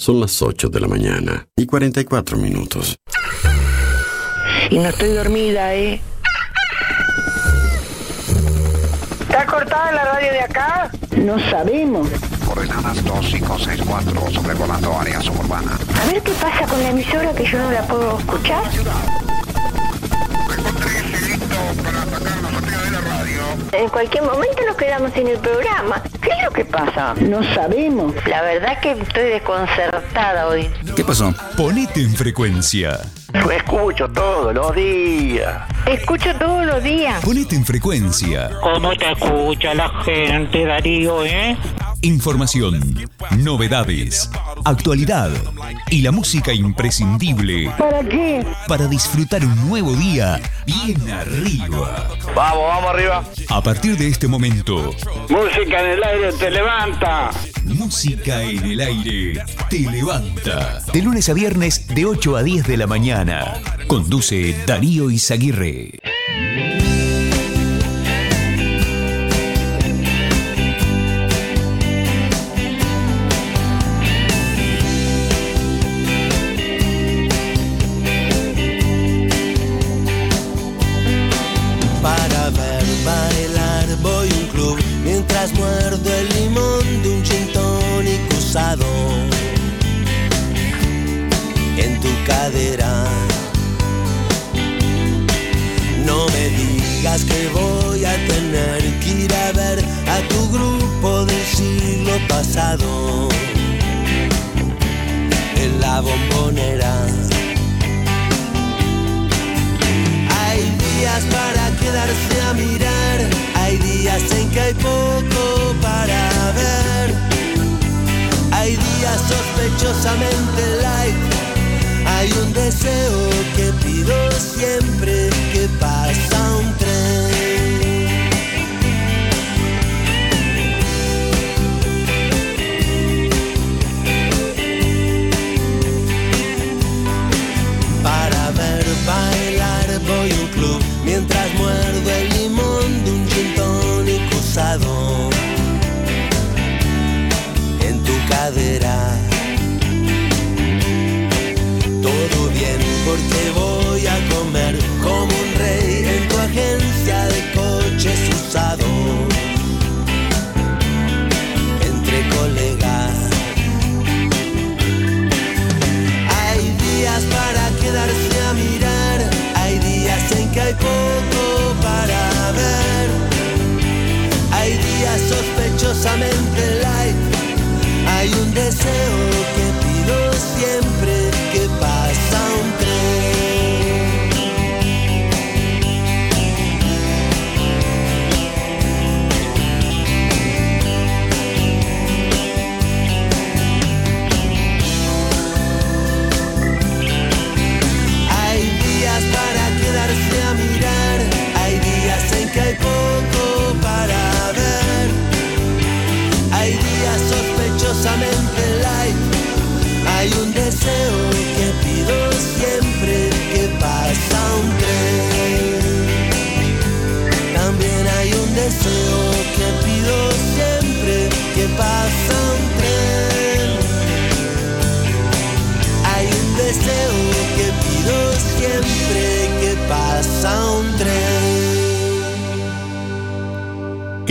Son las 8 de la mañana y 44 minutos. Y no estoy dormida, ¿eh? ¿Está cortada la radio de acá? No sabemos. Coordenadas 2564, sobrevolando área suburbana. A ver qué pasa con la emisora que yo no la puedo escuchar. En cualquier momento nos quedamos sin el programa. ¿Qué es lo que pasa? No sabemos. La verdad que estoy desconcertada hoy. ¿Qué pasó? Ponete en frecuencia. Lo escucho todos los días. Escucho todos los días. Ponete en frecuencia. ¿Cómo te escucha la gente, Darío, eh? Información, novedades, actualidad y la música imprescindible ¿Para qué? para disfrutar un nuevo día bien arriba. Vamos, vamos arriba. A partir de este momento, Música en el aire te levanta. música en el aire te levanta. De lunes a viernes de 8 a 10 de la mañana. Conduce Darío Izaguirre. Para que voy a tener que ir a ver a tu grupo del siglo pasado en la bombonera. Hay días para quedarse a mirar, hay días en que hay poco para ver, hay días sospechosamente light, hay un deseo que pido siempre que pasa un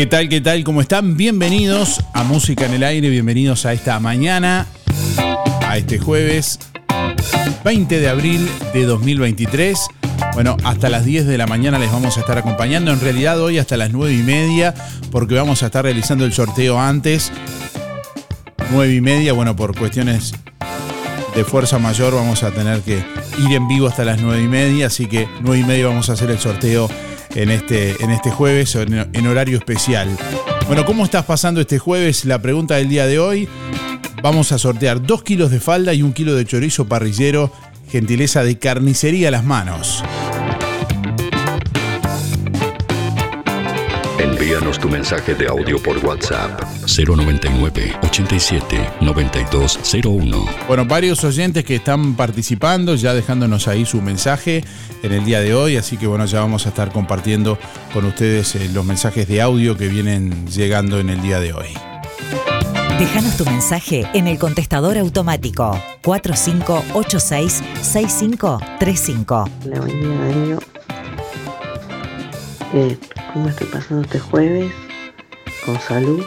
tal? ¿Qué tal? ¿Cómo están? Bienvenidos a Música en el Aire, bienvenidos a esta mañana, a este jueves 20 de abril de 2023. Bueno, hasta las 10 de la mañana les vamos a estar acompañando, en realidad hoy hasta las 9 y media, porque vamos a estar realizando el sorteo antes. 9 y media, bueno, por cuestiones de fuerza mayor vamos a tener que ir en vivo hasta las 9 y media, así que 9 y media vamos a hacer el sorteo en este, en este jueves en, horario especial. Bueno, ¿cómo estás pasando este jueves? La pregunta del día de hoy. Vamos a sortear 2 kilos de falda y un kilo de chorizo parrillero, gentileza de carnicería a las manos. Envíanos tu mensaje de audio por WhatsApp 099 87 9201. Bueno, varios oyentes que están participando, ya dejándonos ahí su mensaje en el día de hoy, así que bueno, ya vamos a estar compartiendo con ustedes eh, los mensajes de audio que vienen llegando en el día de hoy. Déjanos tu mensaje en el contestador automático 4586-6535. Hola, buen día Darío. Eh, ¿Cómo estoy pasando este jueves? Con salud,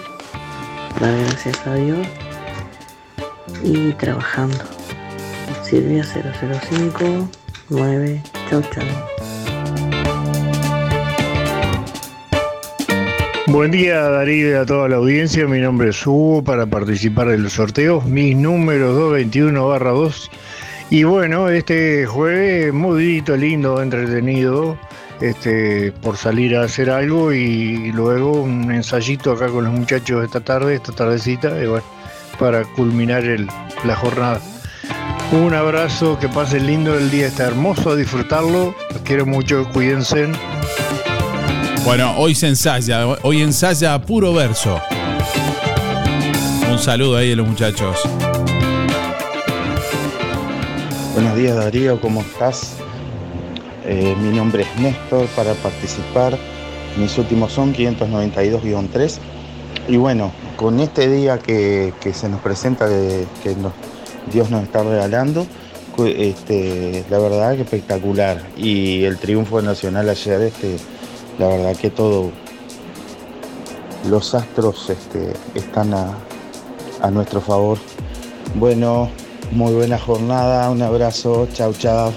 gracias a Dios y trabajando. Silvia 005 9 chau. Buen día Darío y a toda la audiencia, mi nombre es Hugo para participar de los sorteos, mis números 221 barra 2 y bueno, este jueves modito, lindo, entretenido, este, por salir a hacer algo y luego un ensayito acá con los muchachos esta tarde, esta tardecita, y bueno, para culminar el, la jornada. Un abrazo, que pasen lindo el día, está hermoso, a disfrutarlo, los quiero mucho, cuídense. Bueno, hoy se ensaya, hoy ensaya puro verso. Un saludo ahí a los muchachos. Buenos días Darío, ¿cómo estás? Eh, mi nombre es Néstor para participar. Mis últimos son 592-3. Y bueno, con este día que, que se nos presenta, que, que Dios nos está regalando, este, la verdad que espectacular. Y el triunfo nacional ayer, este, la verdad que todo, los astros este, están a, a nuestro favor. Bueno, muy buena jornada, un abrazo, chao, chao.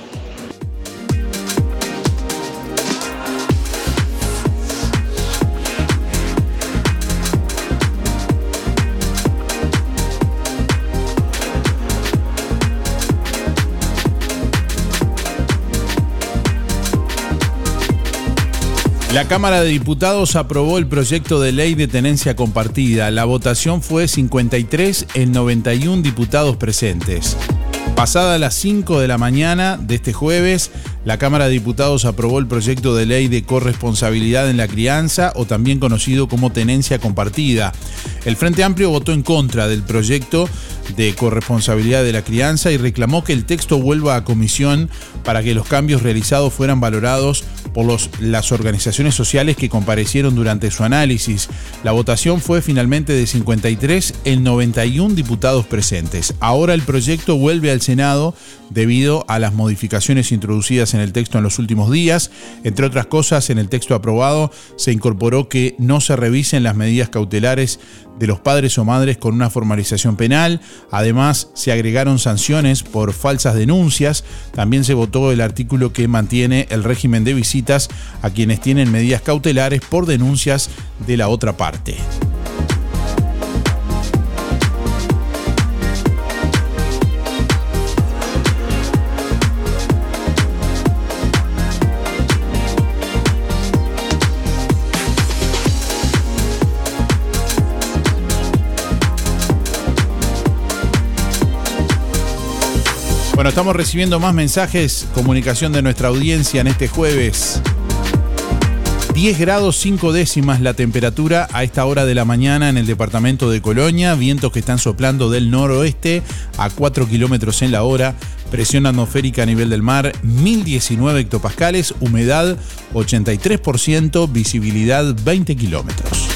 La Cámara de Diputados aprobó el proyecto de ley de tenencia compartida. La votación fue 53 en 91 diputados presentes. Pasada las 5 de la mañana de este jueves, la Cámara de Diputados aprobó el proyecto de ley de corresponsabilidad en la crianza o también conocido como tenencia compartida. El Frente Amplio votó en contra del proyecto de corresponsabilidad de la crianza y reclamó que el texto vuelva a comisión para que los cambios realizados fueran valorados por las organizaciones sociales que comparecieron durante su análisis. La votación fue finalmente de 53 en 91 diputados presentes. Ahora el proyecto vuelve al Senado debido a las modificaciones introducidas en el texto en los últimos días. Entre otras cosas, en el texto aprobado se incorporó que no se revisen las medidas cautelares de los padres o madres con una formalización penal. Además, se agregaron sanciones por falsas denuncias. También se votó el artículo que mantiene el régimen de visitas a quienes tienen medidas cautelares por denuncias de la otra parte. Bueno, estamos recibiendo más mensajes, comunicación de nuestra audiencia en este jueves. 10 grados 5 décimas la temperatura a esta hora de la mañana en el departamento de Colonia, vientos que están soplando del noroeste a 4 kilómetros en la hora, presión atmosférica a nivel del mar 1019 hectopascales, humedad 83%, visibilidad 20 kilómetros.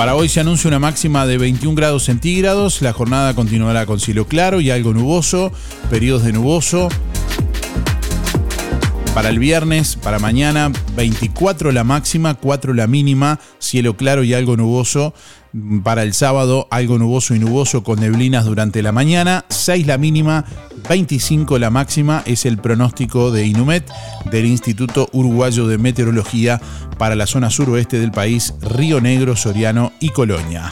Para hoy se anuncia una máxima de 21 grados centígrados. La jornada continuará con cielo claro y algo nuboso, periodos de nuboso. Para el viernes, para mañana, 24 la máxima, 4 la mínima, cielo claro y algo nuboso. Para el sábado, algo nuboso y nuboso con neblinas durante la mañana, 6 la mínima, 25 la máxima, es el pronóstico de Inumet del Instituto Uruguayo de Meteorología para la zona suroeste del país, Río Negro, Soriano y Colonia.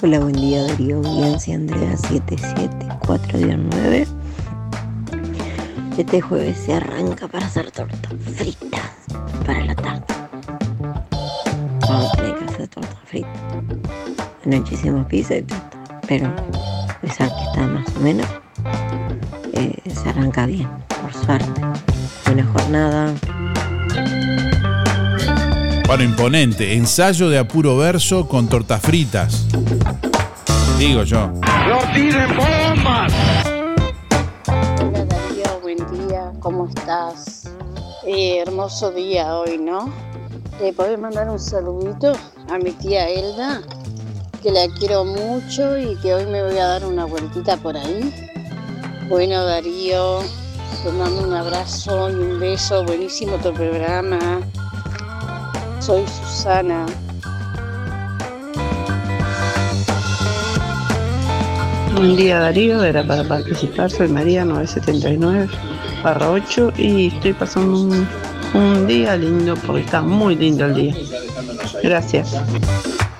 Hola, buen día Darío, audiencia Andrea 774-9. Este jueves se arranca para hacer tortas fritas para la tarde. Vamos a tener que hacer tortas fritas. Anoche hicimos pizza y torta, pero a pesar que está más o menos, eh, se arranca bien, por suerte. Buena jornada. Bueno, imponente, ensayo de apuro verso con tortas fritas. Digo yo. ¡No tiren bombas! Hola Darío, buen día, ¿cómo estás? Eh, hermoso día hoy, ¿no? ¿Le podés mandar un saludito a mi tía Elda? Que la quiero mucho y que hoy me voy a dar una vueltita por ahí. Bueno, Darío, te mando un abrazo y un beso. Buenísimo tu programa. Soy Susana. Buen día Darío, era para participar, soy María 979 barra 8 y estoy pasando un, un día lindo porque está muy lindo el día. Gracias.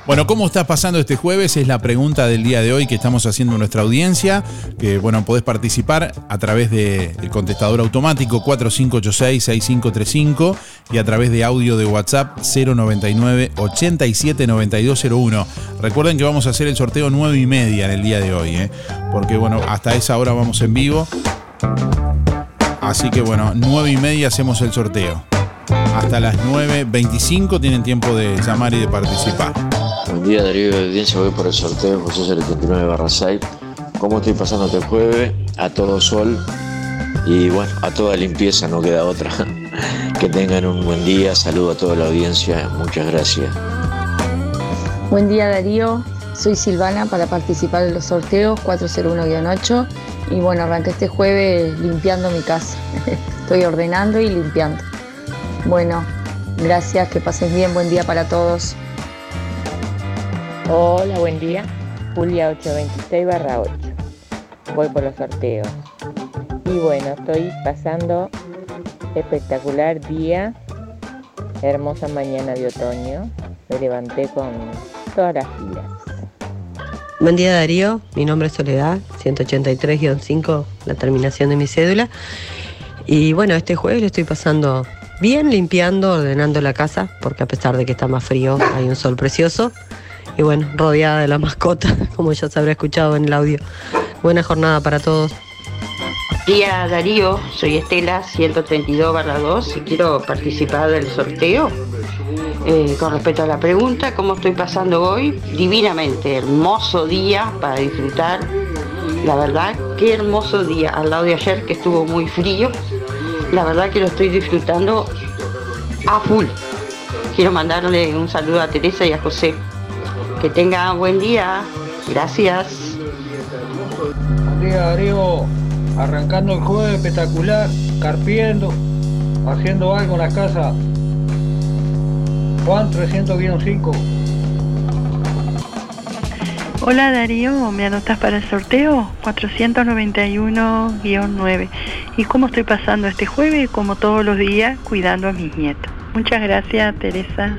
Bueno, ¿cómo estás pasando este jueves? Es la pregunta del día de hoy que estamos haciendo en nuestra audiencia. Que bueno, podés participar a través del contestador automático 4586-6535 y a través de audio de WhatsApp 099-879201. Recuerden que vamos a hacer el sorteo 9 y media en el día de hoy, ¿eh? porque bueno, hasta esa hora vamos en vivo. Así que bueno, 9 y media hacemos el sorteo. Hasta las 9.25 tienen tiempo de llamar y de participar. Buen día Darío de Audiencia, voy por el sorteo José 79 barra 6. ¿Cómo estoy pasando este jueves? A todo sol y bueno, a toda limpieza, no queda otra. Que tengan un buen día, saludo a toda la audiencia, muchas gracias. Buen día Darío, soy Silvana para participar en los sorteos 401-8 y bueno, arranqué este jueves limpiando mi casa. Estoy ordenando y limpiando. Bueno, gracias, que pasen bien, buen día para todos. Hola, buen día. Julia 826 barra 8. Voy por los sorteos. Y bueno, estoy pasando espectacular día, hermosa mañana de otoño. Me levanté con todas las pilas. Buen día Darío, mi nombre es Soledad, 183-5, la terminación de mi cédula. Y bueno, este jueves lo estoy pasando bien limpiando, ordenando la casa, porque a pesar de que está más frío, hay un sol precioso. Y bueno, rodeada de la mascota, como ya se habrá escuchado en el audio. Buena jornada para todos. Día Darío, soy Estela 132-2 y quiero participar del sorteo. Eh, con respecto a la pregunta, ¿cómo estoy pasando hoy? Divinamente, hermoso día para disfrutar. La verdad, qué hermoso día, al lado de ayer que estuvo muy frío. La verdad que lo estoy disfrutando a full. Quiero mandarle un saludo a Teresa y a José. Que tengan buen día. Gracias. Día Darío, arrancando el jueves espectacular, carpiendo, haciendo algo en la casa. Juan 300-5. Hola Darío, ¿me anotas para el sorteo? 491-9. ¿Y cómo estoy pasando este jueves? Como todos los días, cuidando a mis nietos. Muchas gracias, Teresa.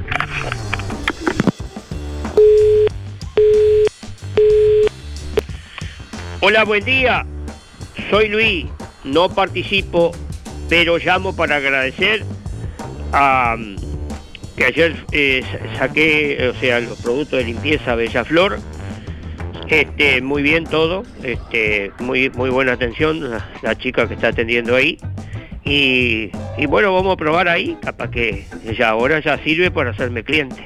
Hola, buen día. Soy Luis. No participo, pero llamo para agradecer a que ayer eh, saqué, o sea, los productos de limpieza Bellaflor. Este, muy bien todo, este, muy, muy buena atención la, chica que está atendiendo ahí. Y, y bueno, vamos a probar ahí, capaz que ya ahora ya sirve para hacerme cliente.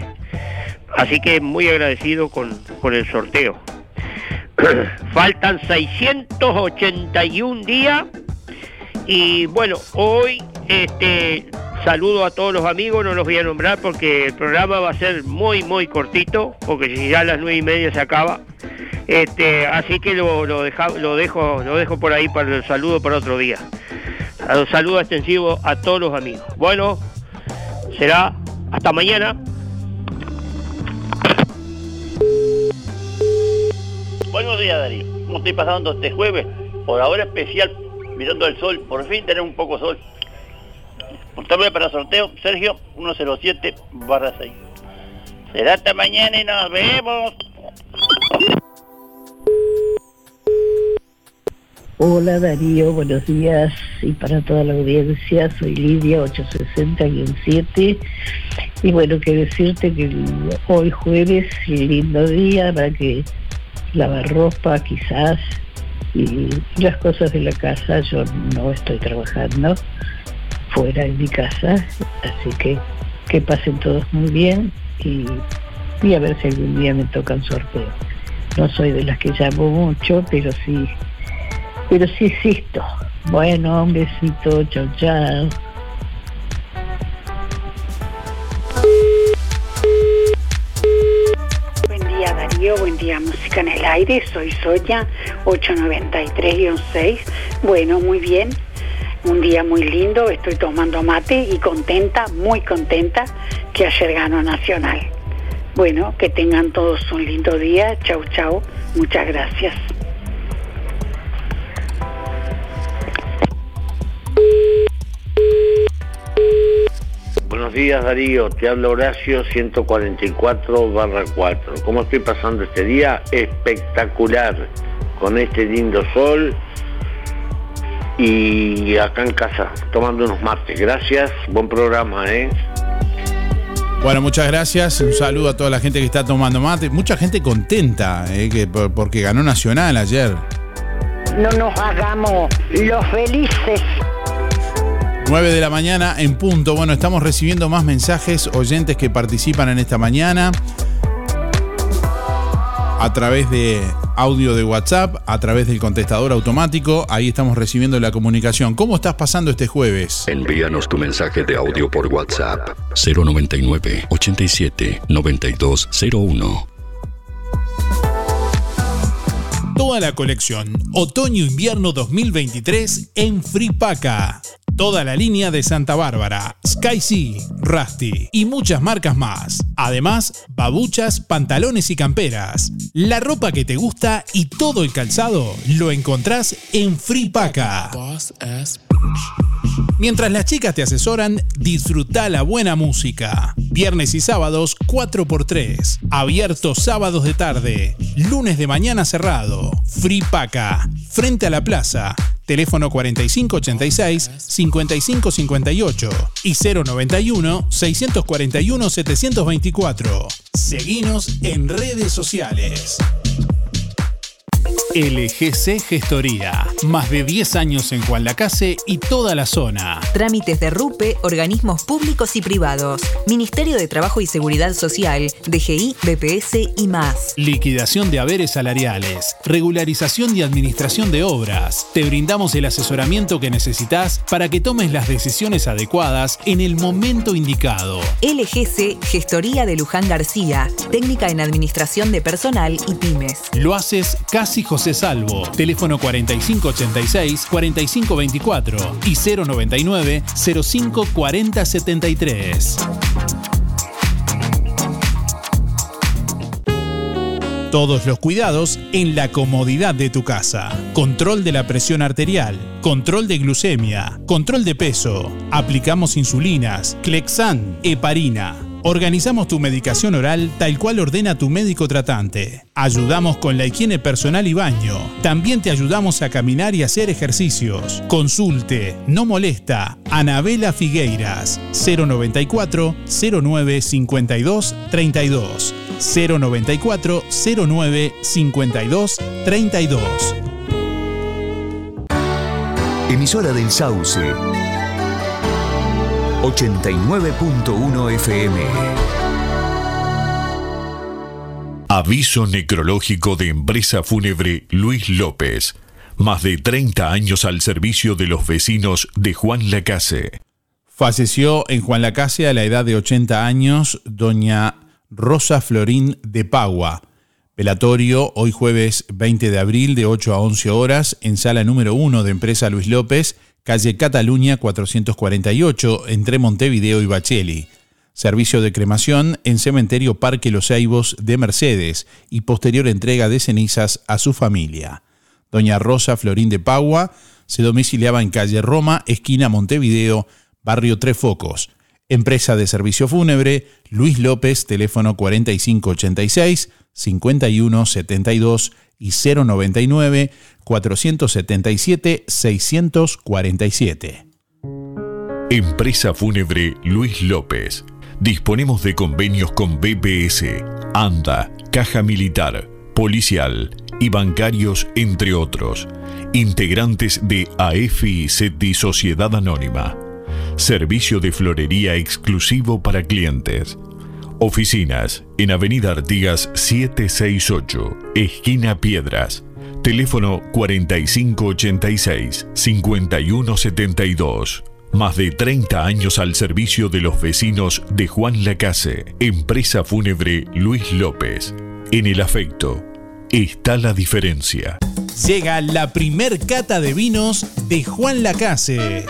Así que muy agradecido con, con el sorteo. Faltan 681 días y bueno, hoy este, saludo a todos los amigos, no los voy a nombrar porque el programa va a ser muy muy cortito, porque ya a las nueve y media se acaba. Este, así que lo, lo, lo dejo, lo dejo por ahí para el saludo para otro día. Saludo extensivo a todos los amigos. Bueno, será hasta mañana. Buenos días, Darío. ¿Cómo estoy pasando este jueves? Por ahora especial, mirando el sol. Por fin tener un poco de sol. Portable para sorteo, Sergio 107 barra 6. Será hasta mañana y nos vemos. Hola Darío, buenos días y para toda la audiencia, soy Lidia 860-7 y bueno, que decirte que hoy jueves, lindo día para que lavar ropa quizás y las cosas de la casa, yo no estoy trabajando fuera en mi casa. Así que que pasen todos muy bien y, y a ver si algún día me toca un sorteo. No soy de las que llamo mucho, pero sí, pero sí existo. Bueno, un besito, chao, chao. Buen día Darío, buen día Música en el Aire, soy Soya 893-6. Bueno, muy bien, un día muy lindo, estoy tomando mate y contenta, muy contenta que ayer ganó Nacional. Bueno, que tengan todos un lindo día, chau chau, muchas gracias. Buenos días Darío, te habla Horacio 144 barra 4. ¿Cómo estoy pasando este día? Espectacular, con este lindo sol y acá en casa, tomando unos mates. Gracias, buen programa, ¿eh? Bueno, muchas gracias. Un saludo a toda la gente que está tomando mate. Mucha gente contenta eh, que, por- porque ganó Nacional ayer. No nos hagamos los felices. 9 de la mañana en punto. Bueno, estamos recibiendo más mensajes, oyentes que participan en esta mañana a través de audio de WhatsApp, a través del contestador automático. Ahí estamos recibiendo la comunicación. ¿Cómo estás pasando este jueves? Envíanos tu mensaje de audio por WhatsApp 099 87 9201. Toda la colección Otoño-Invierno 2023 en Fripaca. Toda la línea de Santa Bárbara, Sky Sea, Rusty y muchas marcas más. Además, babuchas, pantalones y camperas. La ropa que te gusta y todo el calzado lo encontrás en Fripaca. Mientras las chicas te asesoran, disfruta la buena música. Viernes y sábados 4x3. Abierto sábados de tarde. Lunes de mañana cerrado. Free Paca. Frente a la plaza. Teléfono 4586-5558 y 091-641-724. Seguinos en redes sociales. LGC Gestoría. Más de 10 años en Juan Lacase y toda la zona. Trámites de RUPE, organismos públicos y privados, Ministerio de Trabajo y Seguridad Social, DGI, BPS y más. Liquidación de haberes salariales, regularización y administración de obras. Te brindamos el asesoramiento que necesitas para que tomes las decisiones adecuadas en el momento indicado. LGC Gestoría de Luján García, técnica en administración de personal y pymes. Lo haces casi José Salvo. Teléfono 4586-4524 y 099-054073. Todos los cuidados en la comodidad de tu casa. Control de la presión arterial, control de glucemia, control de peso. Aplicamos insulinas, Clexan, heparina. Organizamos tu medicación oral tal cual ordena tu médico tratante. Ayudamos con la higiene personal y baño. También te ayudamos a caminar y hacer ejercicios. Consulte, no molesta. Anabela Figueiras, 094 09 52 32. 094 09 52 32. Emisora del Sauce. 89.1 FM. Aviso necrológico de empresa fúnebre Luis López. Más de 30 años al servicio de los vecinos de Juan Lacase. Falleció en Juan Lacase a la edad de 80 años doña Rosa Florín de Pagua. Velatorio hoy jueves 20 de abril de 8 a 11 horas en sala número 1 de empresa Luis López, calle Cataluña 448 entre Montevideo y Bacheli. Servicio de cremación en Cementerio Parque Los Ceibos de Mercedes y posterior entrega de cenizas a su familia. Doña Rosa Florín de Pagua se domiciliaba en calle Roma, esquina Montevideo, barrio Tres Focos. Empresa de servicio fúnebre, Luis López, teléfono 4586 5172 y 099 477 647. Empresa fúnebre Luis López. Disponemos de convenios con BPS, ANDA, Caja Militar, Policial y bancarios, entre otros. Integrantes de SETI Sociedad Anónima. Servicio de florería exclusivo para clientes. Oficinas en Avenida Artigas 768, esquina Piedras. Teléfono 4586-5172. Más de 30 años al servicio de los vecinos de Juan Lacase. Empresa fúnebre Luis López. En el afecto está la diferencia. Llega la primer cata de vinos de Juan Lacase.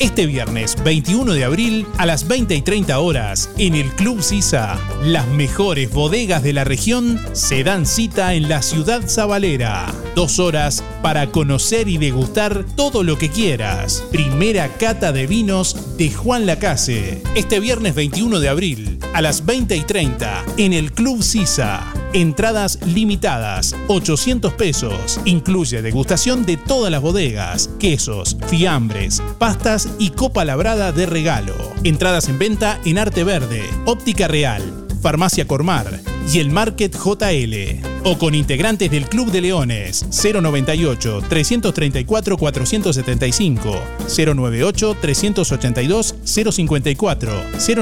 Este viernes 21 de abril a las 20 y 30 horas en el Club Sisa, las mejores bodegas de la región se dan cita en la ciudad sabalera. Dos horas para conocer y degustar todo lo que quieras. Primera cata de vinos de Juan Lacase. Este viernes 21 de abril a las 20 y 30 en el Club Sisa. Entradas limitadas, 800 pesos. Incluye degustación de todas las bodegas, quesos, fiambres, pastas y copa labrada de regalo. Entradas en venta en Arte Verde, Óptica Real, Farmacia Cormar y el Market JL. O con integrantes del Club de Leones 098 334 475 098 382 054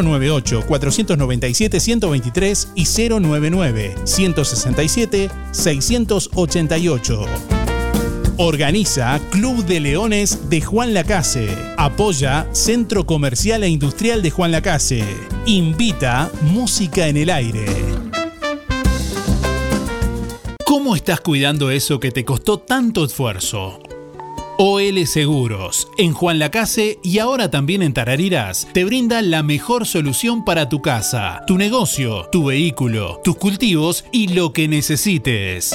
098 497 123 y 099 167 688. Organiza Club de Leones de Juan Lacase. Apoya Centro Comercial e Industrial de Juan Lacase. Invita Música en el Aire. ¿Cómo estás cuidando eso que te costó tanto esfuerzo? OL Seguros, en Juan Lacase y ahora también en Tarariras, te brinda la mejor solución para tu casa, tu negocio, tu vehículo, tus cultivos y lo que necesites.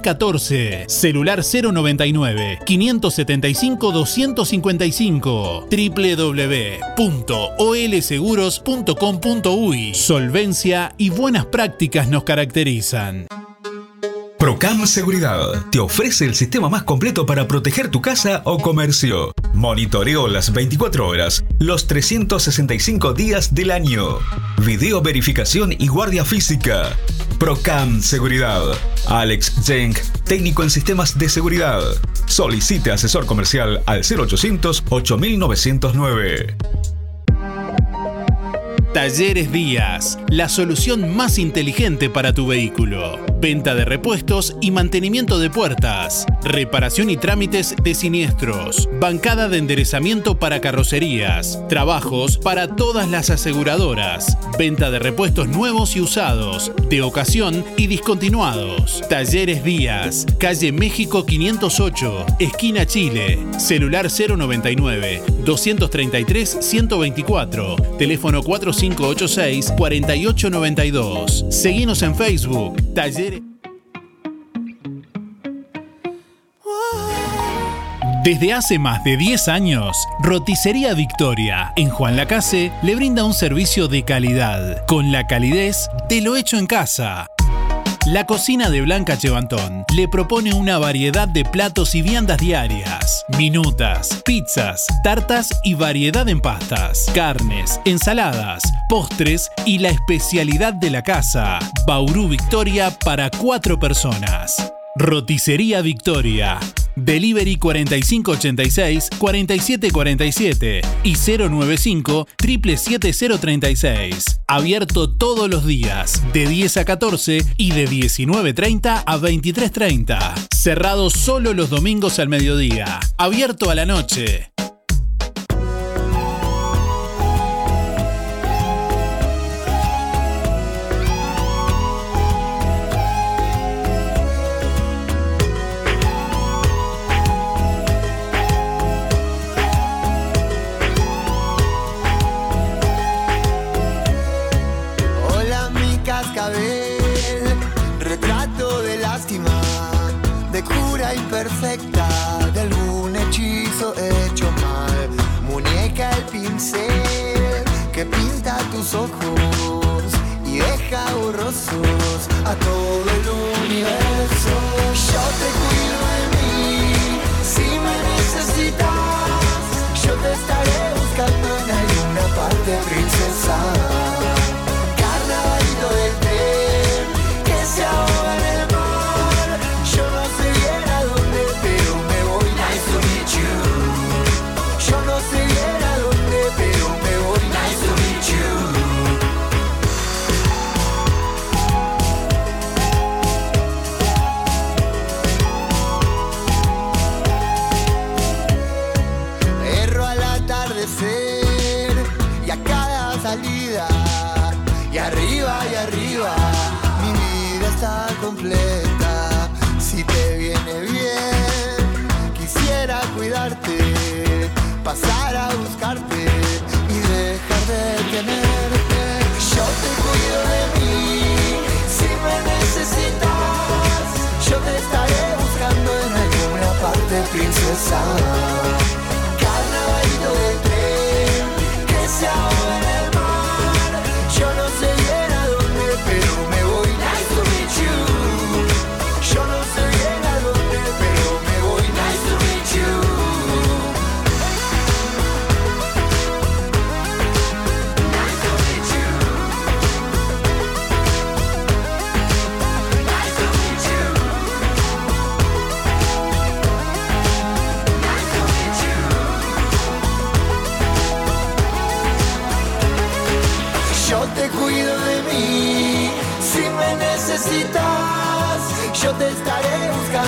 14. Celular 099 575 255. www.olseguros.com.uy. Solvencia y buenas prácticas nos caracterizan. Procam Seguridad te ofrece el sistema más completo para proteger tu casa o comercio. Monitoreo las 24 horas, los 365 días del año. Video verificación y guardia física. Procam Seguridad. Alex Jenk, técnico en sistemas de seguridad. Solicite asesor comercial al 0800 8909. Talleres Díaz, la solución más inteligente para tu vehículo. Venta de repuestos y mantenimiento de puertas. Reparación y trámites de siniestros. Bancada de enderezamiento para carrocerías. Trabajos para todas las aseguradoras. Venta de repuestos nuevos y usados. De ocasión y discontinuados. Talleres Díaz, calle México 508, esquina Chile. Celular 099 233 124. Teléfono 4586 4892. Seguinos en Facebook. Talleres Desde hace más de 10 años, Roticería Victoria en Juan Lacase le brinda un servicio de calidad, con la calidez de lo hecho en casa. La cocina de Blanca Chevantón le propone una variedad de platos y viandas diarias, minutas, pizzas, tartas y variedad en pastas, carnes, ensaladas, postres y la especialidad de la casa, Bauru Victoria para cuatro personas. Roticería Victoria. Delivery 4586-4747 y 095 77036. Abierto todos los días, de 10 a 14 y de 19.30 a 23.30. Cerrado solo los domingos al mediodía. Abierto a la noche. Cuidarte, pasar a buscarte y dejar de tenerte. Yo te cuido de mí, si me necesitas, yo te estaré buscando en alguna parte, princesa.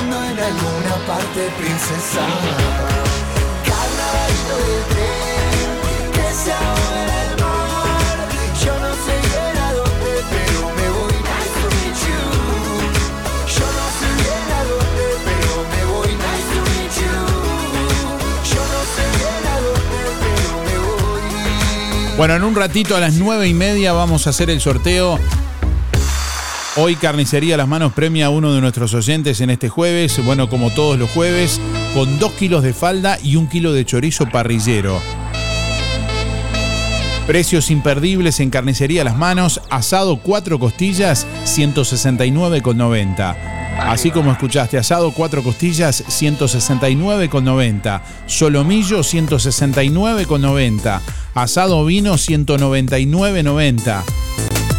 Buscando en alguna parte, princesa. Carnavalito de tren, que se ahoga en el mar. Yo no sé bien a dónde, pero me voy. Nice to meet you. Yo no sé bien a dónde, pero me voy. Nice to meet you. Yo no sé bien a dónde, pero me voy. Bueno, en un ratito a las nueve y media vamos a hacer el sorteo. Hoy Carnicería Las Manos premia a uno de nuestros oyentes en este jueves, bueno, como todos los jueves, con dos kilos de falda y un kilo de chorizo parrillero. Precios imperdibles en Carnicería Las Manos, asado cuatro costillas, 169,90. Así como escuchaste, asado cuatro costillas, 169,90. Solomillo, 169,90. Asado vino, 199,90.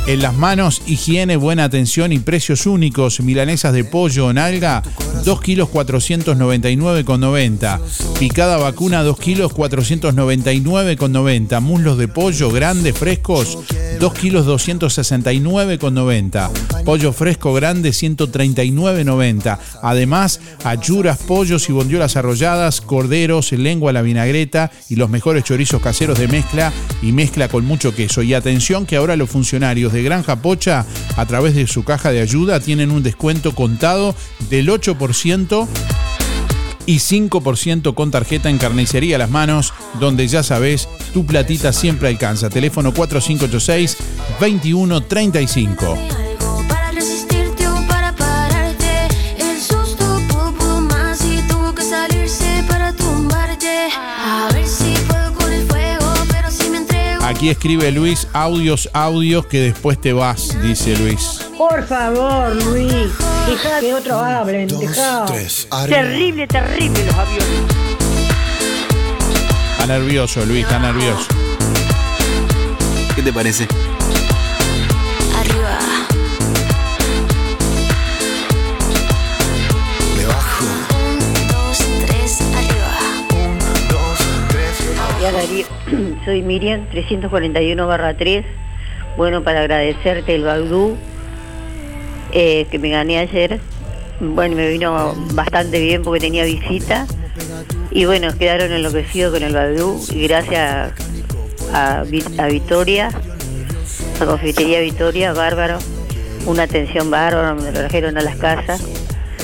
En las manos, higiene, buena atención y precios únicos. Milanesas de pollo o nalga, 2 kilos 499,90. Picada vacuna, 2 kilos 499,90. Muslos de pollo grandes, frescos, 2 kilos 269,90. Pollo fresco grande, 139,90. Además, achuras, pollos y bondiolas arrolladas, corderos, lengua la vinagreta y los mejores chorizos caseros de mezcla y mezcla con mucho queso. Y atención que ahora los funcionarios de Granja Pocha, a través de su caja de ayuda, tienen un descuento contado del 8% y 5% con tarjeta en Carnicería a Las Manos, donde ya sabes, tu platita siempre alcanza. Teléfono 4586 2135. Aquí escribe Luis, audios, audios, que después te vas, dice Luis. Por favor, Luis, deja que otros hablen, deja. Terrible, terrible los aviones. Está nervioso, Luis, está nervioso. ¿Qué te parece? Soy Miriam, 341 barra 3. Bueno, para agradecerte el Baudú eh, que me gané ayer. Bueno, me vino bastante bien porque tenía visita. Y bueno, quedaron enloquecidos con el Baudú. Y gracias a, Vi- a Victoria, a Confitería Victoria, bárbaro. Una atención bárbara, me trajeron a las casas.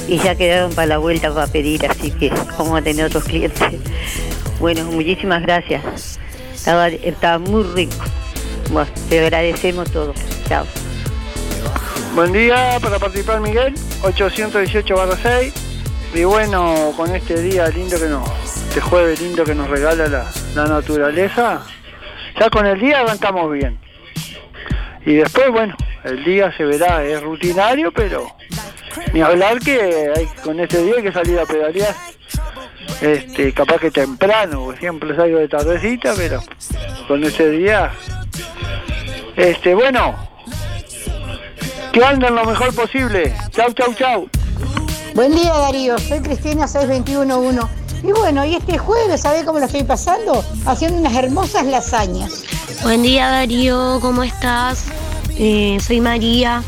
Y ya quedaron para la vuelta para pedir, así que vamos a tener otros clientes. Bueno, muchísimas gracias. Estaba, estaba muy rico. Bueno, te agradecemos todo. Chao. Buen día para participar Miguel, 818 barra 6. Y bueno, con este día lindo que nos, este jueves lindo que nos regala la, la naturaleza, ya con el día arrancamos bien. Y después, bueno, el día se verá, es rutinario, pero ni hablar que hay, con este día hay que salir a pedalear. Este, capaz que temprano, porque siempre salgo de tardecita, pero con este día, este, bueno, que anden lo mejor posible. Chau, chau, chau. Buen día Darío, soy Cristina 6211. Y bueno, y este jueves, ¿sabés cómo lo estoy pasando? Haciendo unas hermosas lasañas. Buen día Darío, ¿cómo estás? Eh, soy María.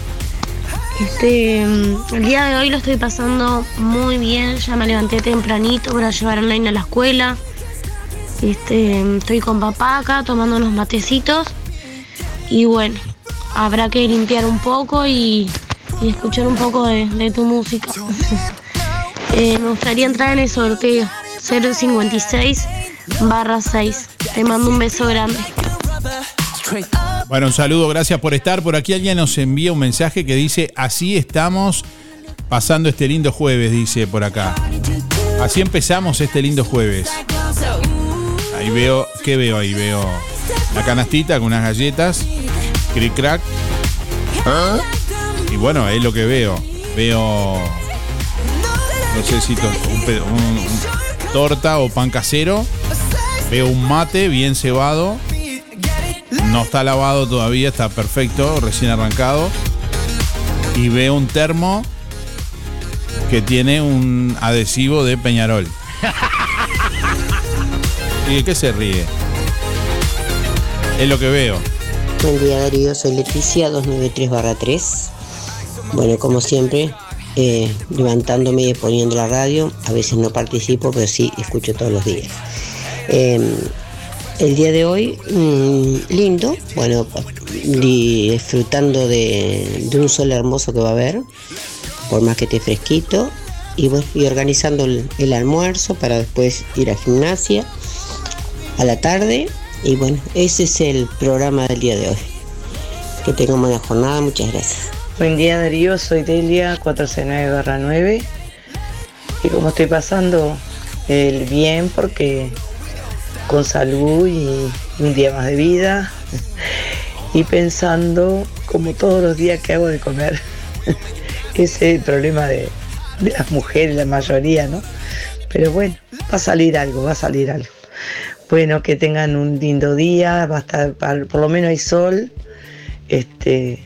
Este, mm, el día de hoy lo estoy pasando muy bien, ya me levanté tempranito para llevar Laina a la escuela. Este, estoy con papá acá tomando unos matecitos. Y bueno, habrá que limpiar un poco y, escuchar un poco de, de tu música. Eh, me gustaría entrar en el sorteo 056 barra 6. Te mando un beso grande. Bueno, un saludo, gracias por estar. Por aquí alguien nos envía un mensaje que dice, así estamos pasando este lindo jueves, dice por acá. Así empezamos este lindo jueves. Ahí veo, ¿qué veo ahí? Veo la canastita con unas galletas, cric crack. Y bueno, es lo que veo. Veo, no sé si un torta o pan casero. Veo un mate bien cebado. No está lavado todavía, está perfecto, recién arrancado. Y veo un termo que tiene un adhesivo de Peñarol. ¿Y de qué se ríe? Es lo que veo. Buen día Darío, soy Leticia 293-3. Bueno, como siempre, eh, levantándome y poniendo la radio, a veces no participo, pero sí escucho todos los días. Eh, el día de hoy, mm, lindo, bueno, di- disfrutando de, un sol hermoso que va a haber, por más que esté fresquito, y, bueno, y organizando el, almuerzo para después ir a gimnasia a la tarde. Y bueno, ese es el programa del día de hoy. Que tengan buena jornada, muchas gracias. Buen día Darío, soy Delia 469-9 y como estoy pasando el bien porque con salud y un día más de vida y pensando como todos los días que hago de comer. Ese es el problema de, de las mujeres, la mayoría, ¿no? Pero bueno, va a salir algo, va a salir algo. Bueno, que tengan un lindo día, va a estar, por lo menos hay sol, este,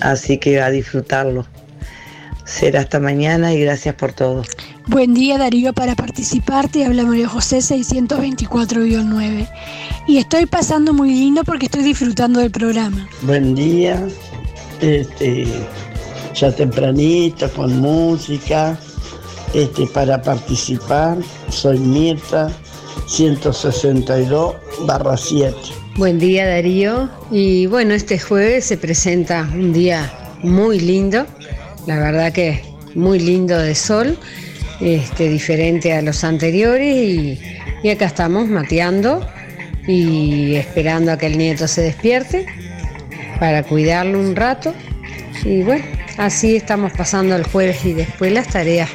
así que a disfrutarlo. Será hasta mañana y gracias por todo. Buen día Darío, para participar. Te habla María José 624-9 y estoy pasando muy lindo porque estoy disfrutando del programa. Buen día, este, ya tempranito con música, este, para participar. Soy Mirta 162 barra 7. Buen día Darío. Y bueno, este jueves se presenta un día muy lindo, la verdad que muy lindo de sol, este, diferente a los anteriores y, y acá estamos mateando y esperando a que el nieto se despierte para cuidarlo un rato y bueno, así estamos pasando el jueves y después las tareas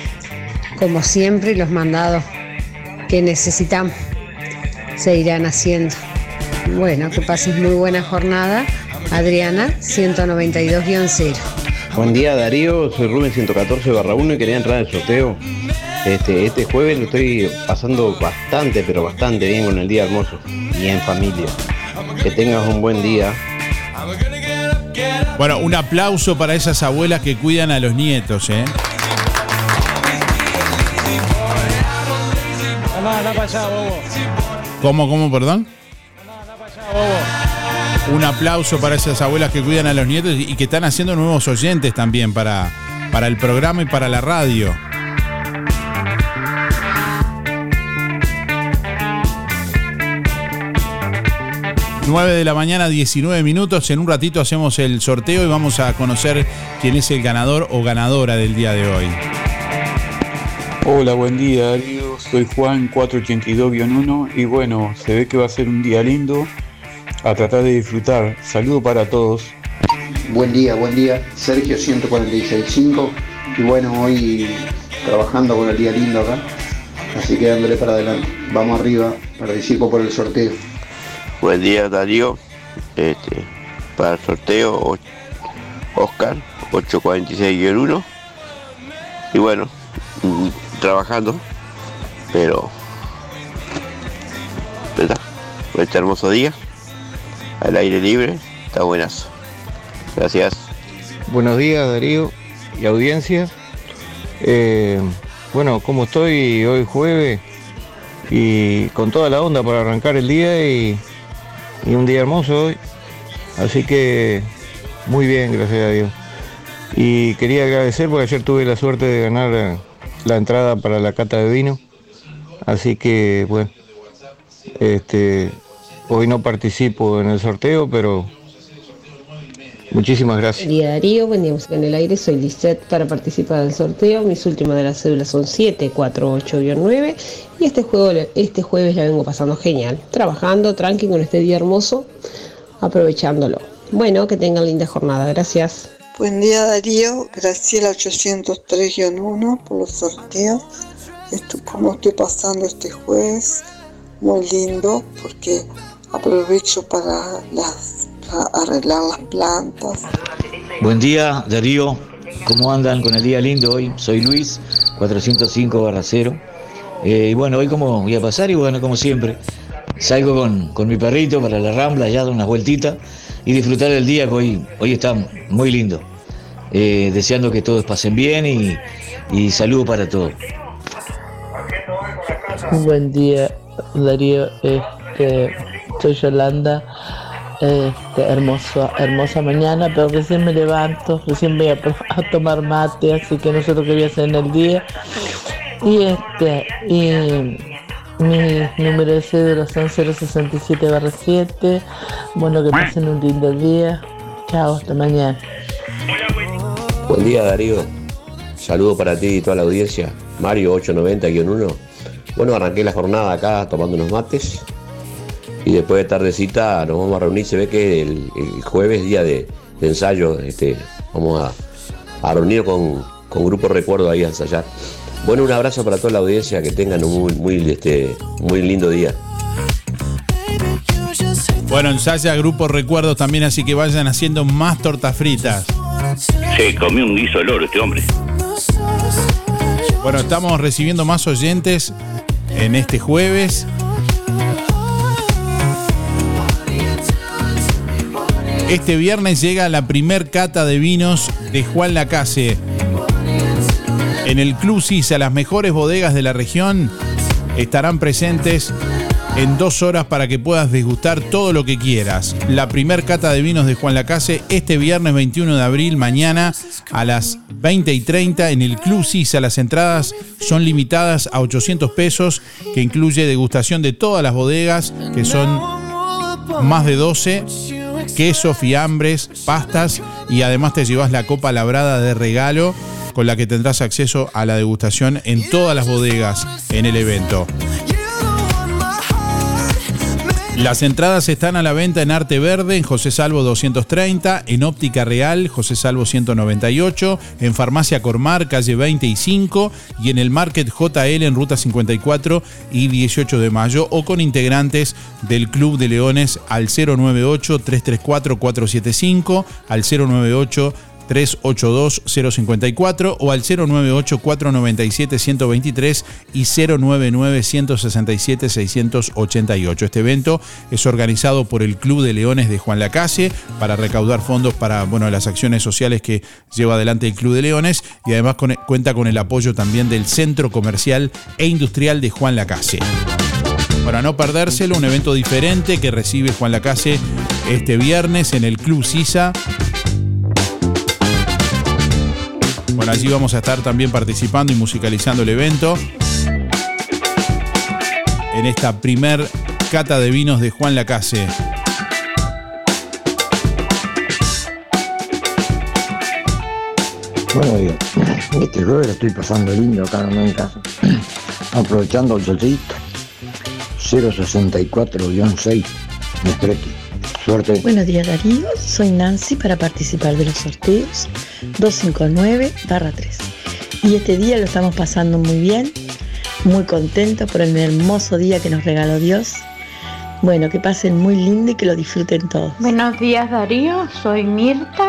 como siempre los mandados que necesitamos se irán haciendo. Bueno, que pases muy buena jornada. Adriana, 192-0. Buen día Darío, soy Rubén 114 barra 1 y quería entrar al sorteo. Este, este jueves lo estoy pasando bastante, pero bastante bien con el día hermoso y en familia. Que tengas un buen día. Bueno, un aplauso para esas abuelas que cuidan a los nietos, ¿eh? Mamá, anda para allá, bobo. ¿Cómo, cómo, perdón? Un aplauso para esas abuelas que cuidan a los nietos y que están haciendo nuevos oyentes también para, para el programa y para la radio. Nueve de la mañana, 19 minutos. En un ratito hacemos el sorteo y vamos a conocer quién es el ganador o ganadora del día de hoy. Hola, buen día Darío, soy Juan 482-1 y bueno, se ve que va a ser un día lindo a tratar de disfrutar. Saludo para todos. Buen día, buen día. Sergio 146.5 y bueno, hoy trabajando con el día lindo acá, así que dándole para adelante. Vamos arriba, participo por el sorteo. Buen día Darío, este, para el sorteo Oscar 846-1 y bueno, mm, trabajando, pero ¿verdad? este hermoso día, al aire libre, está buenazo. Gracias. Buenos días Darío y audiencia. Eh, bueno, como estoy hoy jueves y con toda la onda para arrancar el día y, y un día hermoso hoy. Así que muy bien, gracias a Dios. Y quería agradecer porque ayer tuve la suerte de ganar eh, la entrada para la cata de vino. Así que bueno, este, hoy no participo en el sorteo, pero Muchísimas gracias. Buen día Darío, buen día Música en el Aire, soy Lisette para participar del sorteo. Mis últimas de las cédulas son 748-9 y este, juego, este jueves la vengo pasando genial, trabajando tranqui con este día hermoso, aprovechándolo. Bueno, que tengan linda jornada, gracias. Buen día Darío, Graciela 803-1 por los sorteos. Esto, ¿Cómo estoy pasando este jueves? Muy lindo porque aprovecho para, las, arreglar las plantas. Buen día Darío, ¿cómo andan con el día lindo hoy? Soy Luis, 405-0. Eh, y bueno, hoy como voy a pasar y bueno, como siempre, salgo con, con mi perrito para la rambla, ya dar unas vueltitas y disfrutar el día que hoy, hoy está muy lindo. Eh, deseando que todos pasen bien y, y saludo para todos. Buen día, Darío. Este, soy Yolanda. Este, hermoso, hermosa mañana, pero recién me levanto, recién voy a, tomar mate, así que no sé lo que voy a hacer en el día. Y este, y mi número de cédula son 067 7. Bueno, que pasen un lindo día. Chao, hasta mañana. Buen día Darío, saludo para ti y toda la audiencia. Mario 890-1. Bueno, arranqué la jornada acá tomando unos mates y después de tardecita nos vamos a reunir. Se ve que el, el jueves, día de, de ensayo, este, vamos a, a reunir con, con Grupo Recuerdo ahí a ensayar. Bueno, un abrazo para toda la audiencia, que tengan un muy, muy, este, muy lindo día. Bueno, ensaya Grupo Recuerdos también, así que vayan haciendo más tortas fritas. Se comió un guiso de loro este hombre. Bueno, estamos recibiendo más oyentes en este jueves. Este viernes llega la primer cata de vinos de Juan Lacase. En el Club Sisa, las mejores bodegas de la región estarán presentes en dos horas para que puedas degustar todo lo que quieras. La primer cata de vinos de Juan Lacase este viernes 21 de abril, mañana a las 20 y 30 en el Club Sisa. Las entradas son limitadas a 800 pesos, que incluye degustación de todas las bodegas, que son más de 12 queso, fiambres, pastas y además te llevas la copa labrada de regalo con la que tendrás acceso a la degustación en todas las bodegas en el evento. Las entradas están a la venta en Arte Verde, en José Salvo 230, en Óptica Real, José Salvo 198, en Farmacia Cormar, calle 25, y en el Market JL en Ruta 54 y 18 de mayo, o con integrantes del Club de Leones al 098-334-475, al 098 382-054 o al 098-497-123 y 099-167-688. Este evento es organizado por el Club de Leones de Juan Lacase para recaudar fondos para bueno, las acciones sociales que lleva adelante el Club de Leones y además cuenta con el apoyo también del Centro Comercial e Industrial de Juan Lacase. Para no perdérselo, un evento diferente que recibe Juan Lacase este viernes en el Club Sisa. Allí vamos a estar también participando y musicalizando el evento. En esta primer cata de vinos de Juan Lacase. Bueno, este jueves lo estoy pasando lindo acá en casa. Aprovechando el solcito. 064-6. Nespretti. Suerte. Buenos días Darío, soy Nancy para participar de los sorteos 259-3. Y este día lo estamos pasando muy bien, muy contentos por el hermoso día que nos regaló Dios. Bueno, que pasen muy lindo y que lo disfruten todos. Buenos días Darío, soy Mirta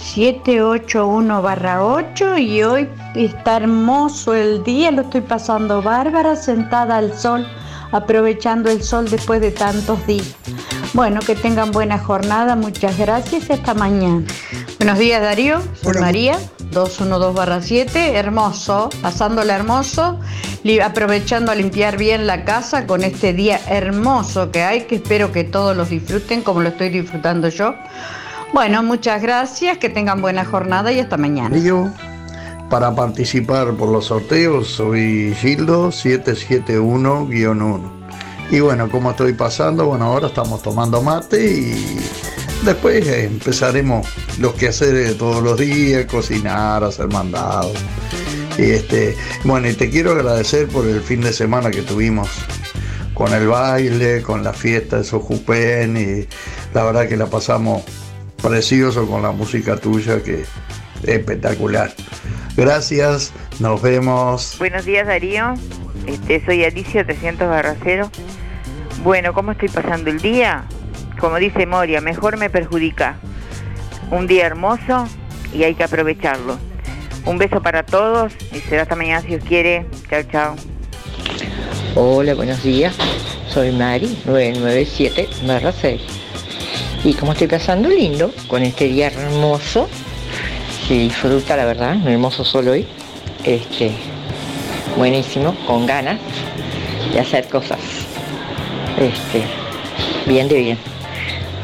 781-8 y hoy está hermoso el día, lo estoy pasando bárbara, sentada al sol, aprovechando el sol después de tantos días. Bueno, que tengan buena jornada, muchas gracias y hasta mañana. Buenos días Darío, soy María 212-7, hermoso, pasándola hermoso, aprovechando a limpiar bien la casa con este día hermoso que hay, que espero que todos los disfruten como lo estoy disfrutando yo. Bueno, muchas gracias, que tengan buena jornada y hasta mañana. Darío, para participar por los sorteos soy Gildo 771-1. Y bueno, ¿cómo estoy pasando? Bueno, ahora estamos tomando mate y después eh, empezaremos los quehaceres de todos los días, cocinar, hacer mandados. Y este, bueno, y te quiero agradecer por el fin de semana que tuvimos con el baile, con la fiesta de Sojupen y la verdad que la pasamos precioso con la música tuya que es espectacular. Gracias, nos vemos. Buenos días Darío, este, soy Alicia 300 Barracero. Bueno, ¿cómo estoy pasando el día? Como dice Moria, mejor me perjudica. Un día hermoso y hay que aprovecharlo. Un beso para todos y será hasta mañana si Dios quiere. Chao, chao. Hola, buenos días. Soy Mari, 997 6. Y como estoy pasando lindo con este día hermoso, que disfruta la verdad, un hermoso sol hoy. Este, buenísimo, con ganas de hacer cosas. Este, bien de bien.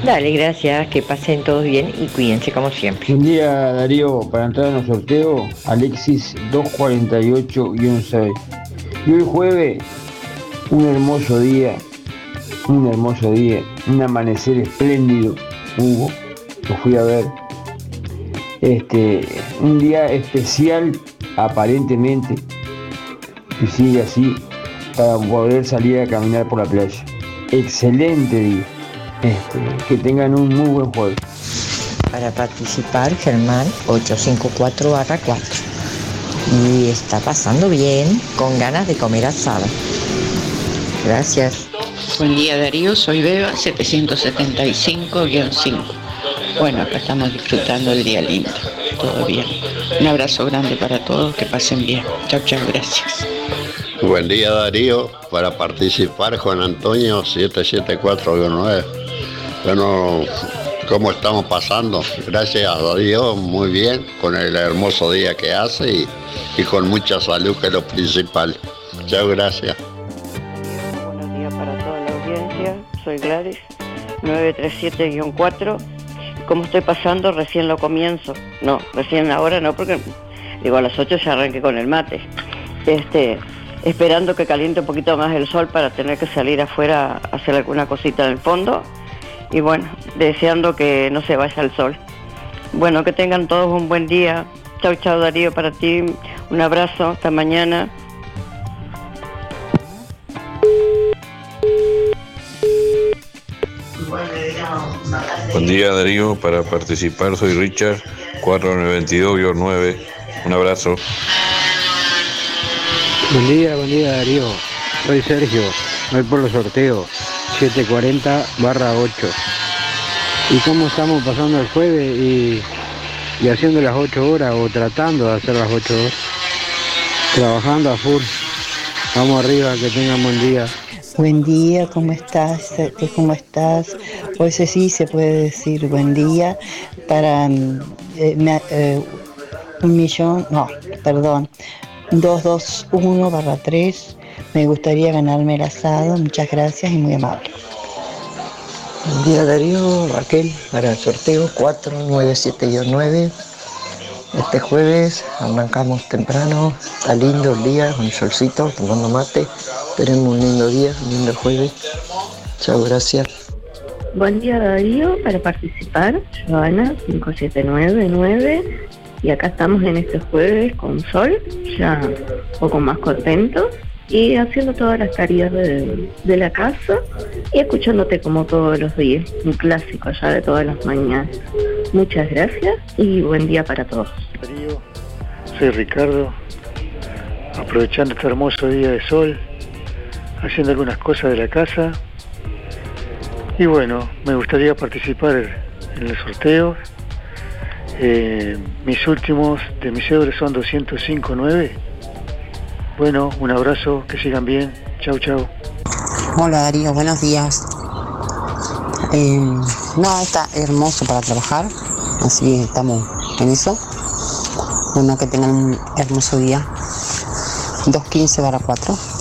Dale, gracias, que pasen todos bien y cuídense como siempre. Buen día Darío, para entrar en el sorteo, Alexis 248-6. Y hoy jueves, un hermoso día, un hermoso día, un amanecer espléndido hubo, lo fui a ver. Este, un día especial aparentemente, y sigue así, para poder salir a caminar por la playa. Excelente día. Este, que tengan un muy buen jueves. Para participar, Germán 854 4. Y está pasando bien, con ganas de comer asado. Gracias. Buen día Darío, soy Beba 775-5. Bueno, acá estamos disfrutando el día lindo. Todo bien. Un abrazo grande para todos, que pasen bien. Chao, chao, gracias. Buen día Darío, para participar Juan Antonio 774-9. Bueno, ¿cómo estamos pasando? Gracias a Dios, muy bien, con el hermoso día que hace y, y con mucha salud, que es lo principal. Chao, gracias. Buenos días para toda la audiencia, soy Gladys, 937-4. ¿Cómo estoy pasando? Recién lo comienzo. No, recién ahora no, porque digo a las 8 ya arranqué con el mate. Este, esperando que caliente un poquito más el sol para tener que salir afuera a hacer alguna cosita en el fondo y bueno, deseando que no se vaya el sol. Bueno, que tengan todos un buen día. Chau, chau Darío, para ti un abrazo, hasta mañana. Buen día Darío, para participar soy Richard 4922-9. Un abrazo. Buen día, buen día Darío. Soy Sergio, voy por los sorteos 740 barra 8. ¿Y cómo estamos pasando el jueves y, y haciendo las 8 horas o tratando de hacer las 8 horas? Trabajando a full. Vamos arriba, que tengan buen día. Buen día, ¿cómo estás? ¿Cómo estás? Hoy sí se puede decir buen día para mm, eh, eh, un millón, no, perdón, 221 barra 3. Me gustaría ganarme el asado. Muchas gracias y muy amable. Buen día Darío, Raquel, para el sorteo 497-9. Este jueves arrancamos temprano, está lindo el día, con el solcito, tomando mate. Tenemos un lindo día, un lindo jueves. Chao, gracias. Buen día Darío, para participar, Joana 5799 y acá estamos en este jueves con sol, ya un poco más contentos y haciendo todas las tareas de, la casa y escuchándote como todos los días, un clásico ya de todas las mañanas. Muchas gracias y buen día para todos. Soy Ricardo, aprovechando este hermoso día de sol, haciendo algunas cosas de la casa. Y bueno, me gustaría participar en el sorteo. Eh, mis últimos de mis cédulas son 205.9. Bueno, un abrazo, que sigan bien. Chau, chau. Hola Darío, buenos días. Eh, no, está hermoso para trabajar, así estamos en eso. Bueno, que tengan un hermoso día. 215 para 4.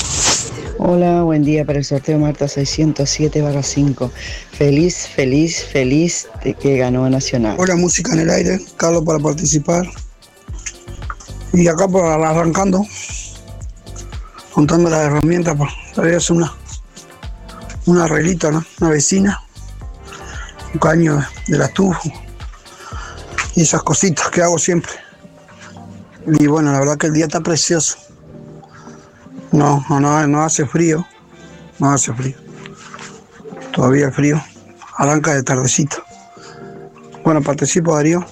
Hola, buen día para el sorteo Marta 607 barra 5. Feliz, feliz, feliz de que ganó Nacional. Hola, música en el aire, Carlos para participar. Y acá por arrancando, juntando las herramientas para para a hacer una, una arreglita, ¿no? Una vecina. un caño de la estufa y esas cositas que hago siempre. Y bueno, la verdad que el día está precioso. No, no, no, hace frío, no hace frío. Todavía frío, arranca de tardecita. Bueno, participo Darío.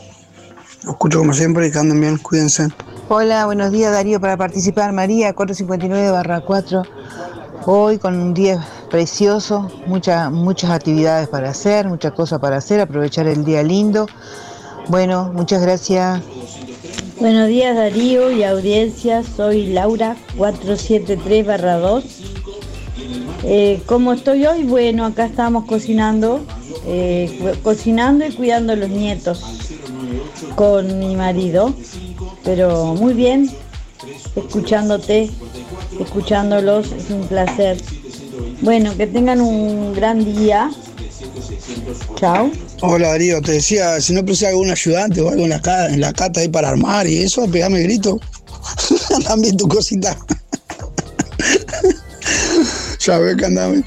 Lo escucho como siempre y que anden bien, cuídense. Hola, buenos días Darío para participar. María 459 barra 4. Hoy con un día precioso, muchas muchas actividades para hacer, muchas cosas para hacer, aprovechar el día lindo. Bueno, muchas gracias. Buenos días Darío y audiencia, soy Laura 473 barra 2. Eh, ¿Cómo estoy hoy? Bueno, acá estamos cocinando, eh, cocinando y cuidando a los nietos con mi marido, pero muy bien, escuchándote, escuchándolos, es un placer. Bueno, que tengan un gran día. Chao. Hola Darío, te decía, si no precisa algún ayudante o algo en la, en la cata ahí para armar y eso, pegame grito. También tu cosita. ya ves que andame.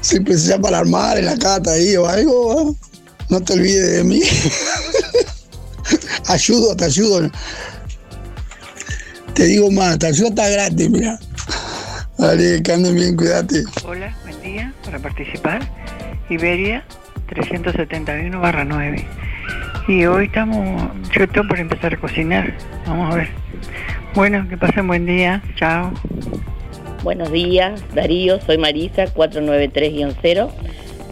Si precisa para armar en la cata ahí o algo, no te olvides de mí. ayudo, te ayudo. Te digo más, te ayudo hasta gratis, mira. Dale, que anden bien, cuídate. Hola, buen día. Para participar, Iberia 371 barra 9. Y hoy estamos, yo estoy por empezar a cocinar. Vamos a ver. Bueno, que pasen buen día. Chao. Buenos días, Darío, soy Marisa, 493-0,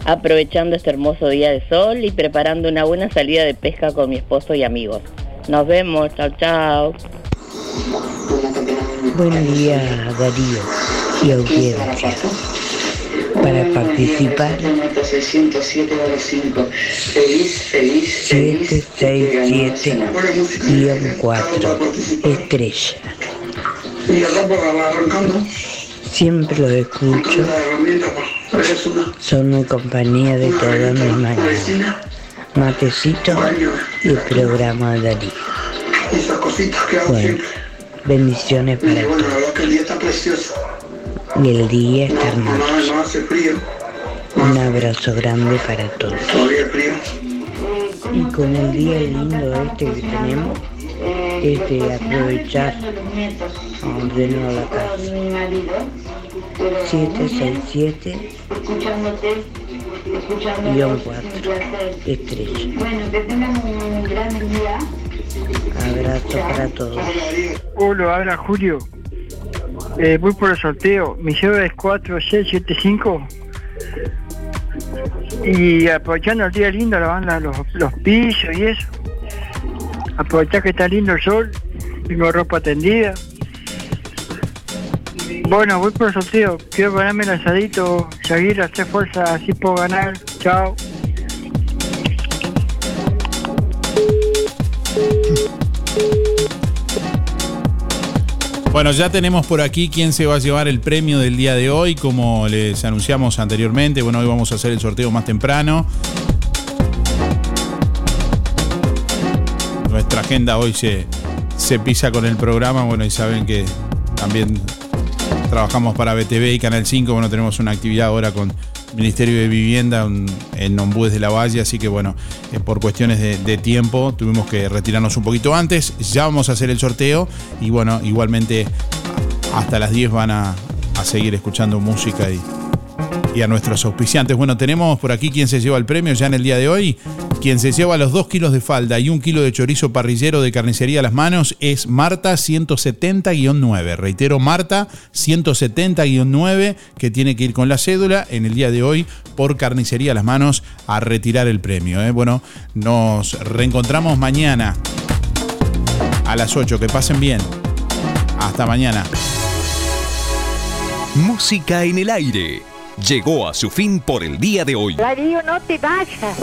aprovechando este hermoso día de sol y preparando una buena salida de pesca con mi esposo y amigos. Nos vemos, chao, chao. Buenos días, Darío y audiencia. Para participar, 767-4, estrella. Y acá para arrancando. Siempre lo escucho. Son mi compañía de todas mis mañanas. Matecito y programa de Darío. Bueno, bendiciones para todos. Y el día está No, hermoso. no hace frío, Un abrazo grande para todos. todavía el frío. Y con el día lindo este que tenemos, es de aprovechar a ordenar la casa. 767 guion 4 estrella. Bueno, que tengan un gran día. Abrazo para todos. Hola, habla Julio. Eh, voy por el sorteo. Mi cédula es 4675. Y aprovechando el día lindo, la banda, los, los pisos y eso. Aprovechar que está lindo el sol. Tengo ropa tendida. Bueno, voy por el sorteo. Quiero ganarme el asadito, seguir, hacer fuerza, así puedo ganar. Chao. Bueno, ya tenemos por aquí quién se va a llevar el premio del día de hoy, como les anunciamos anteriormente. Bueno, hoy vamos a hacer el sorteo más temprano. Nuestra agenda hoy se, se pisa con el programa, bueno, y saben que también trabajamos para BTV y Canal 5, bueno, tenemos una actividad ahora con Ministerio de Vivienda en Ombúes de la Valle, así que bueno, eh, por cuestiones de, de tiempo tuvimos que retirarnos un poquito antes, ya vamos a hacer el sorteo y bueno, igualmente hasta las 10 van a, a seguir escuchando música y, y a nuestros auspiciantes. Bueno, tenemos por aquí quien se lleva el premio ya en el día de hoy. Quien se lleva los 2 kilos de falda y un kilo de chorizo parrillero de carnicería a las manos es Marta 170-9. Reitero, Marta 170-9, que tiene que ir con la cédula en el día de hoy por carnicería a las manos a retirar el premio. ¿eh? Bueno, nos reencontramos mañana a las 8. Que pasen bien. Hasta mañana. Música en el aire. Llegó a su fin por el día de hoy. Darío, no te vayas.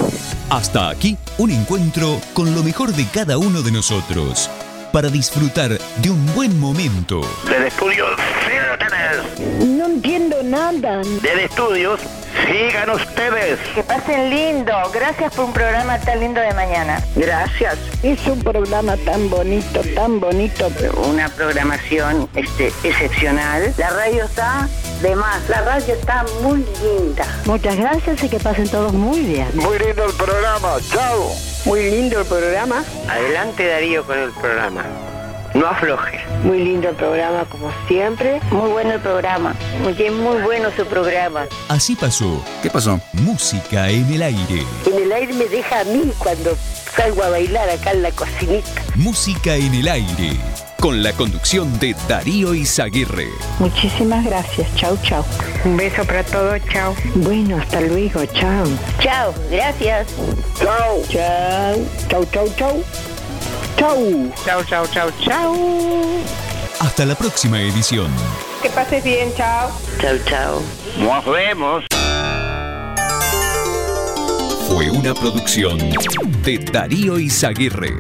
Hasta aquí un encuentro con lo mejor de cada uno de nosotros. Para disfrutar de un buen momento. Desde estudios, sí lo tenés. No entiendo nada. Desde estudios, Sigan ustedes. Que pasen lindo. Gracias por un programa tan lindo de mañana. Gracias. Es un programa tan bonito, tan bonito. Una programación este, excepcional. La radio está de más. La radio está muy linda. Muchas gracias y que pasen todos muy bien. Muy lindo el programa. Chao. Muy lindo el programa. Adelante Darío con el programa. No afloje. Muy lindo el programa, como siempre. Muy bueno el programa. Muy, muy bueno su programa. Así pasó. ¿Qué pasó? Música en el aire. En el aire me deja a mí cuando salgo a bailar acá en la cocinita. Música en el aire. Con la conducción de Darío Izaguirre. Muchísimas gracias. Chau, chau. Un beso para todos. Chao. Bueno, hasta luego. Chao. Chao. Gracias. Chao. Chao. Chau, chau, chau. Chau. Chau, chau, chau, chau. Hasta la próxima edición. Que pases bien. Chao. Chau, chau. Nos vemos. Fue una producción de Darío Izaguirre.